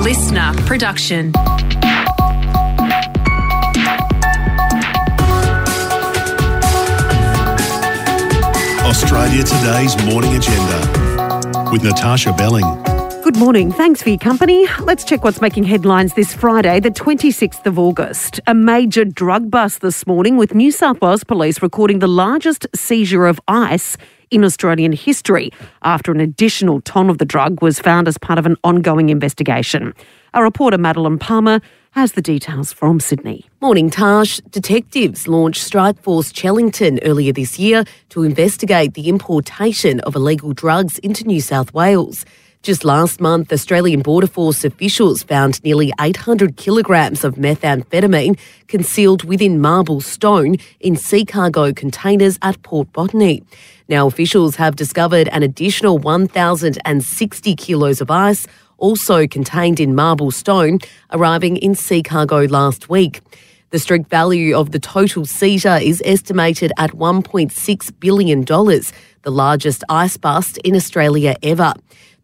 listener production. Australia Today's Morning Agenda with Natasha Belling. Good morning. Thanks for your company. Let's check what's making headlines this Friday, the 26th of August. A major drug bust this morning with New South Wales Police recording the largest seizure of ice in Australian history after an additional tonne of the drug was found as part of an ongoing investigation. Our reporter Madeline Palmer has the details from Sydney. Morning, Tash. Detectives launched Strike Force Chellington earlier this year to investigate the importation of illegal drugs into New South Wales. Just last month, Australian Border Force officials found nearly 800 kilograms of methamphetamine concealed within marble stone in sea cargo containers at Port Botany. Now, officials have discovered an additional 1,060 kilos of ice, also contained in marble stone, arriving in sea cargo last week. The strict value of the total seizure is estimated at $1.6 billion, the largest ice bust in Australia ever.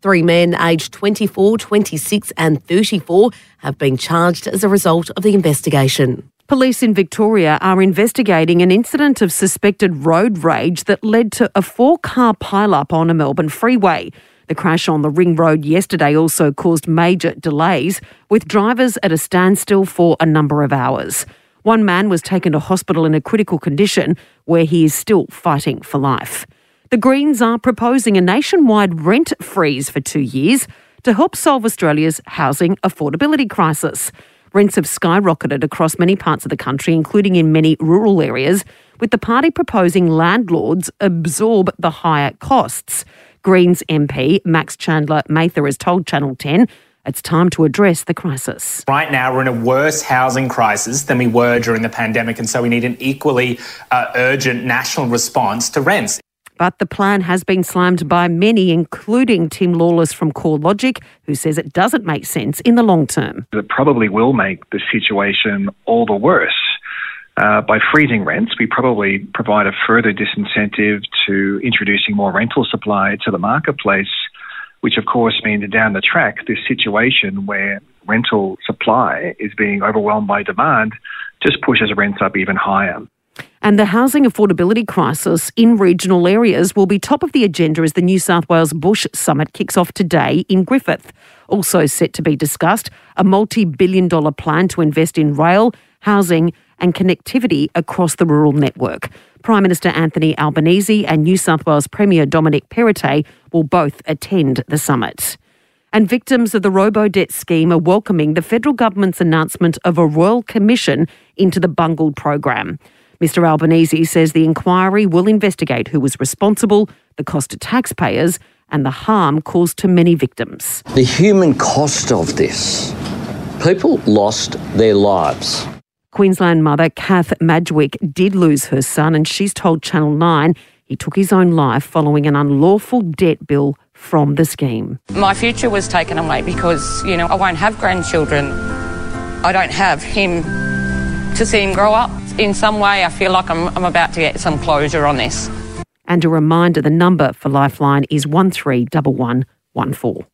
Three men aged 24, 26, and 34 have been charged as a result of the investigation. Police in Victoria are investigating an incident of suspected road rage that led to a four car pileup on a Melbourne freeway. The crash on the Ring Road yesterday also caused major delays, with drivers at a standstill for a number of hours. One man was taken to hospital in a critical condition where he is still fighting for life. The Greens are proposing a nationwide rent freeze for two years to help solve Australia's housing affordability crisis. Rents have skyrocketed across many parts of the country, including in many rural areas, with the party proposing landlords absorb the higher costs. Greens MP Max Chandler Mather has told Channel 10 it's time to address the crisis. Right now, we're in a worse housing crisis than we were during the pandemic, and so we need an equally uh, urgent national response to rents. But the plan has been slammed by many, including Tim Lawless from CoreLogic, who says it doesn't make sense in the long term. It probably will make the situation all the worse. Uh, by freezing rents, we probably provide a further disincentive to introducing more rental supply to the marketplace, which of course means down the track, this situation where rental supply is being overwhelmed by demand just pushes rents up even higher. And the housing affordability crisis in regional areas will be top of the agenda as the New South Wales Bush Summit kicks off today in Griffith. Also set to be discussed, a multi billion dollar plan to invest in rail, housing, and connectivity across the rural network. Prime Minister Anthony Albanese and New South Wales Premier Dominic Perrottet will both attend the summit. And victims of the robo debt scheme are welcoming the federal government's announcement of a royal commission into the bungled program. Mr Albanese says the inquiry will investigate who was responsible, the cost to taxpayers, and the harm caused to many victims. The human cost of this people lost their lives. Queensland mother Kath Madgwick did lose her son, and she's told Channel 9 he took his own life following an unlawful debt bill from the scheme. My future was taken away because, you know, I won't have grandchildren. I don't have him to see him grow up. In some way, I feel like I'm, I'm about to get some closure on this. And a reminder the number for Lifeline is 131114.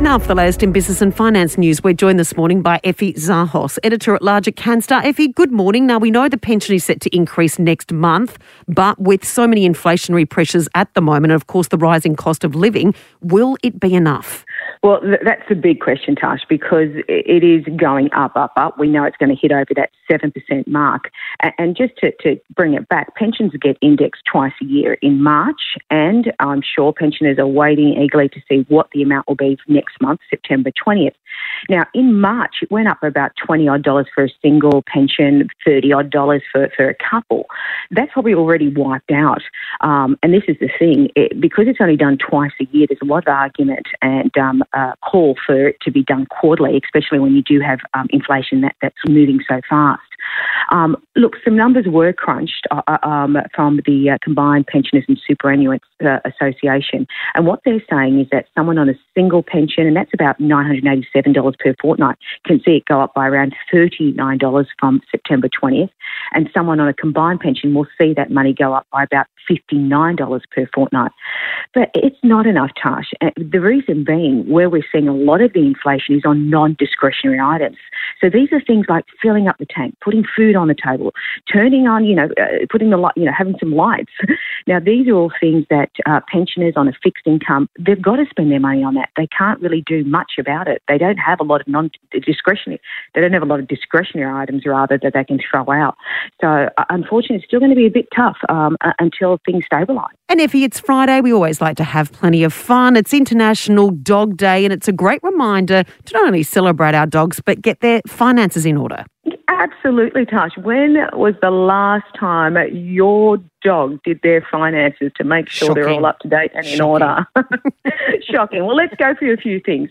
Now for the latest in business and finance news, we're joined this morning by Effie Zahos, editor at large at Canstar. Effie, good morning. Now we know the pension is set to increase next month, but with so many inflationary pressures at the moment, and of course the rising cost of living, will it be enough? Well, th- that's a big question, Tash, because it is going up, up, up. We know it's going to hit over that 7% mark. And just to, to bring it back, pensions get indexed twice a year in March, and I'm sure pensioners are waiting eagerly to see what the amount will be next month, September 20th. Now, in March, it went up about 20 odd dollars for a single pension, 30 odd dollars for, for a couple. That's probably already wiped out. Um, and this is the thing, it, because it's only done twice a year, there's a lot of argument and um, uh, call for it to be done quarterly, especially when you do have um, inflation that, that's moving so fast. Um, look, some numbers were crunched uh, uh um, from the uh, Combined Pensioners and Superannuants uh, Association, and what they're saying is that someone on a single pension, and that's about $987 per fortnight, can see it go up by around $39 from September 20th, and someone on a combined pension will see that money go up by about $59 per fortnight. But it's not enough, Tash. The reason being, where we're seeing a lot of the inflation is on non discretionary items. So these are things like filling up the tank, putting food on the table, turning on, you know, uh, putting the light, you know, having some lights. now, these are all things that uh, pensioners on a fixed income, they've got to spend their money on that. They can't really do much about it. They don't have a lot of non discretionary, they don't have a lot of discretionary items rather that they can throw out. So, uh, unfortunately, it's still going to be a bit tough um, until things stabilise. And Effie, it's Friday. We always like to have plenty of fun. It's International Dog Day, and it's a great reminder to not only celebrate our dogs, but get their finances in order. Absolutely, Tash. When was the last time your dog did their finances to make sure Shocking. they're all up to date and in order. Shocking. Well, let's go through a few things.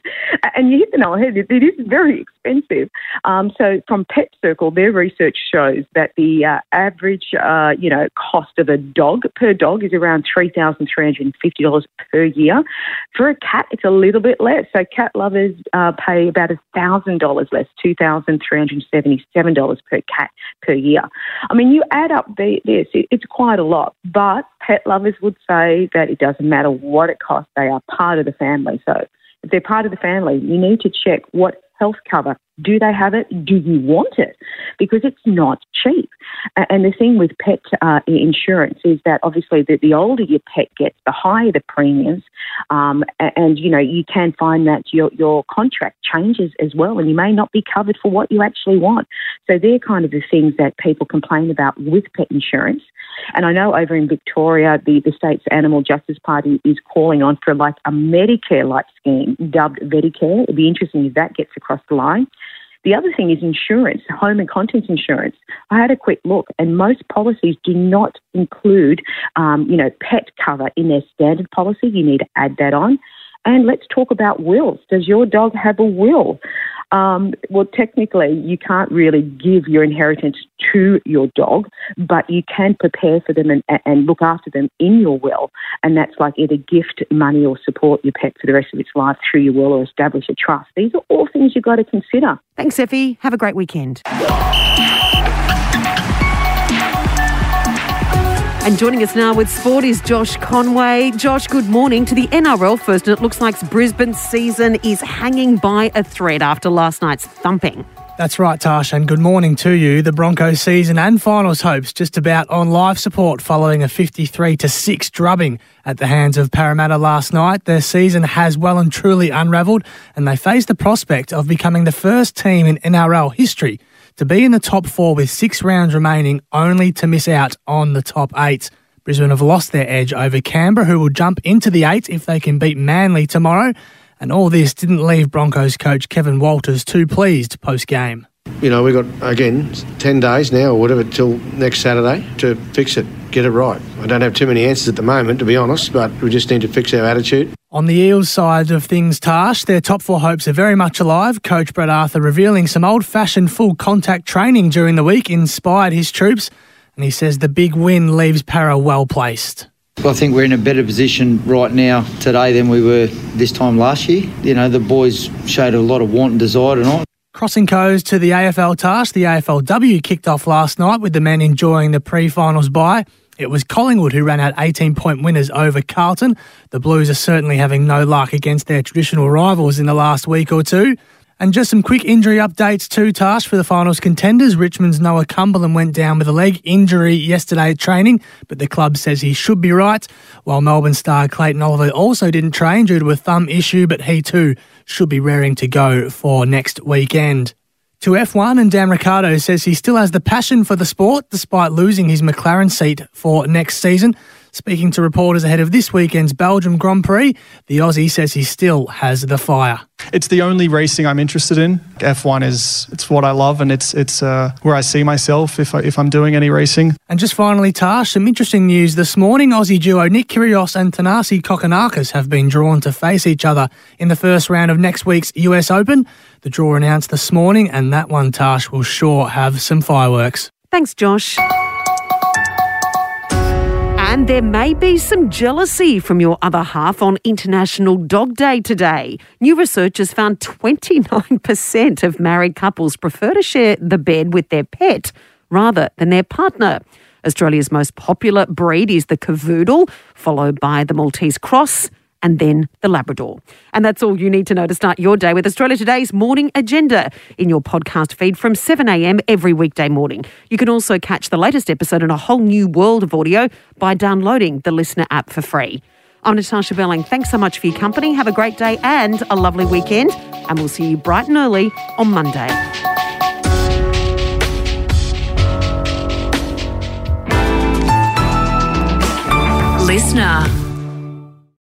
And you hit the nail on the head. It is very expensive. Um, so, from Pet Circle, their research shows that the uh, average, uh, you know, cost of a dog per dog is around three thousand three hundred and fifty dollars per year. For a cat, it's a little bit less. So, cat lovers uh, pay about thousand dollars less, two thousand three hundred seventy-seven dollars per cat per year. I mean, you add up the, this, it's quite a lot. But pet lovers would say that it doesn't matter what it costs, they are part of the family. So if they're part of the family, you need to check what health cover. Do they have it? Do you want it? Because it's not cheap. And the thing with pet uh, insurance is that obviously the, the older your pet gets, the higher the premiums. Um, and, you know, you can find that your, your contract changes as well and you may not be covered for what you actually want. So they're kind of the things that people complain about with pet insurance. And I know over in Victoria, the, the state's Animal Justice Party is calling on for like a Medicare-like scheme dubbed Medicare. It'd be interesting if that gets across the line. The other thing is insurance, home and contents insurance. I had a quick look, and most policies do not include, um, you know, pet cover in their standard policy. You need to add that on. And let's talk about wills. Does your dog have a will? Um, well, technically, you can't really give your inheritance to your dog, but you can prepare for them and, and look after them in your will. And that's like either gift money or support your pet for the rest of its life through your will or establish a trust. These are all things you've got to consider. Thanks, Effie. Have a great weekend. And joining us now with sport is Josh Conway. Josh, good morning to the NRL first. And it looks like Brisbane's season is hanging by a thread after last night's thumping. That's right, Tash, and good morning to you. The Broncos season and finals hopes just about on life support following a 53 to 6 drubbing at the hands of Parramatta last night. Their season has well and truly unravelled, and they face the prospect of becoming the first team in NRL history to be in the top four with six rounds remaining, only to miss out on the top eight. Brisbane have lost their edge over Canberra, who will jump into the eight if they can beat Manly tomorrow. And all this didn't leave Broncos coach Kevin Walters too pleased post game. You know, we've got, again, 10 days now or whatever till next Saturday to fix it, get it right. I don't have too many answers at the moment, to be honest, but we just need to fix our attitude. On the Eels side of things, Tash, their top four hopes are very much alive. Coach Brad Arthur revealing some old fashioned full contact training during the week inspired his troops, and he says the big win leaves Para well placed. I think we're in a better position right now today than we were this time last year. You know, the boys showed a lot of want and desire tonight. Crossing codes to the AFL Tash, the AFLW kicked off last night with the men enjoying the pre finals bye. It was Collingwood who ran out 18 point winners over Carlton. The Blues are certainly having no luck against their traditional rivals in the last week or two. And just some quick injury updates too, Tash, for the finals contenders. Richmond's Noah Cumberland went down with a leg injury yesterday at training, but the club says he should be right. While Melbourne star Clayton Oliver also didn't train due to a thumb issue, but he too should be raring to go for next weekend to F1, and Dan Ricciardo says he still has the passion for the sport despite losing his McLaren seat for next season. Speaking to reporters ahead of this weekend's Belgium Grand Prix, the Aussie says he still has the fire. It's the only racing I'm interested in. F1 is it's what I love, and it's it's uh, where I see myself if I, if I'm doing any racing. And just finally, Tash, some interesting news this morning. Aussie duo Nick Kyrgios and Thanasi Kokkinakis have been drawn to face each other in the first round of next week's US Open. The draw announced this morning, and that one, Tash, will sure have some fireworks. Thanks, Josh. And there may be some jealousy from your other half on International Dog Day today. New research has found 29% of married couples prefer to share the bed with their pet rather than their partner. Australia's most popular breed is the Cavoodle, followed by the Maltese Cross and then the Labrador. And that's all you need to know to start your day with Australia Today's morning agenda in your podcast feed from 7am every weekday morning. You can also catch the latest episode in a whole new world of audio by downloading the Listener app for free. I'm Natasha Belling. Thanks so much for your company. Have a great day and a lovely weekend. And we'll see you bright and early on Monday. Listener.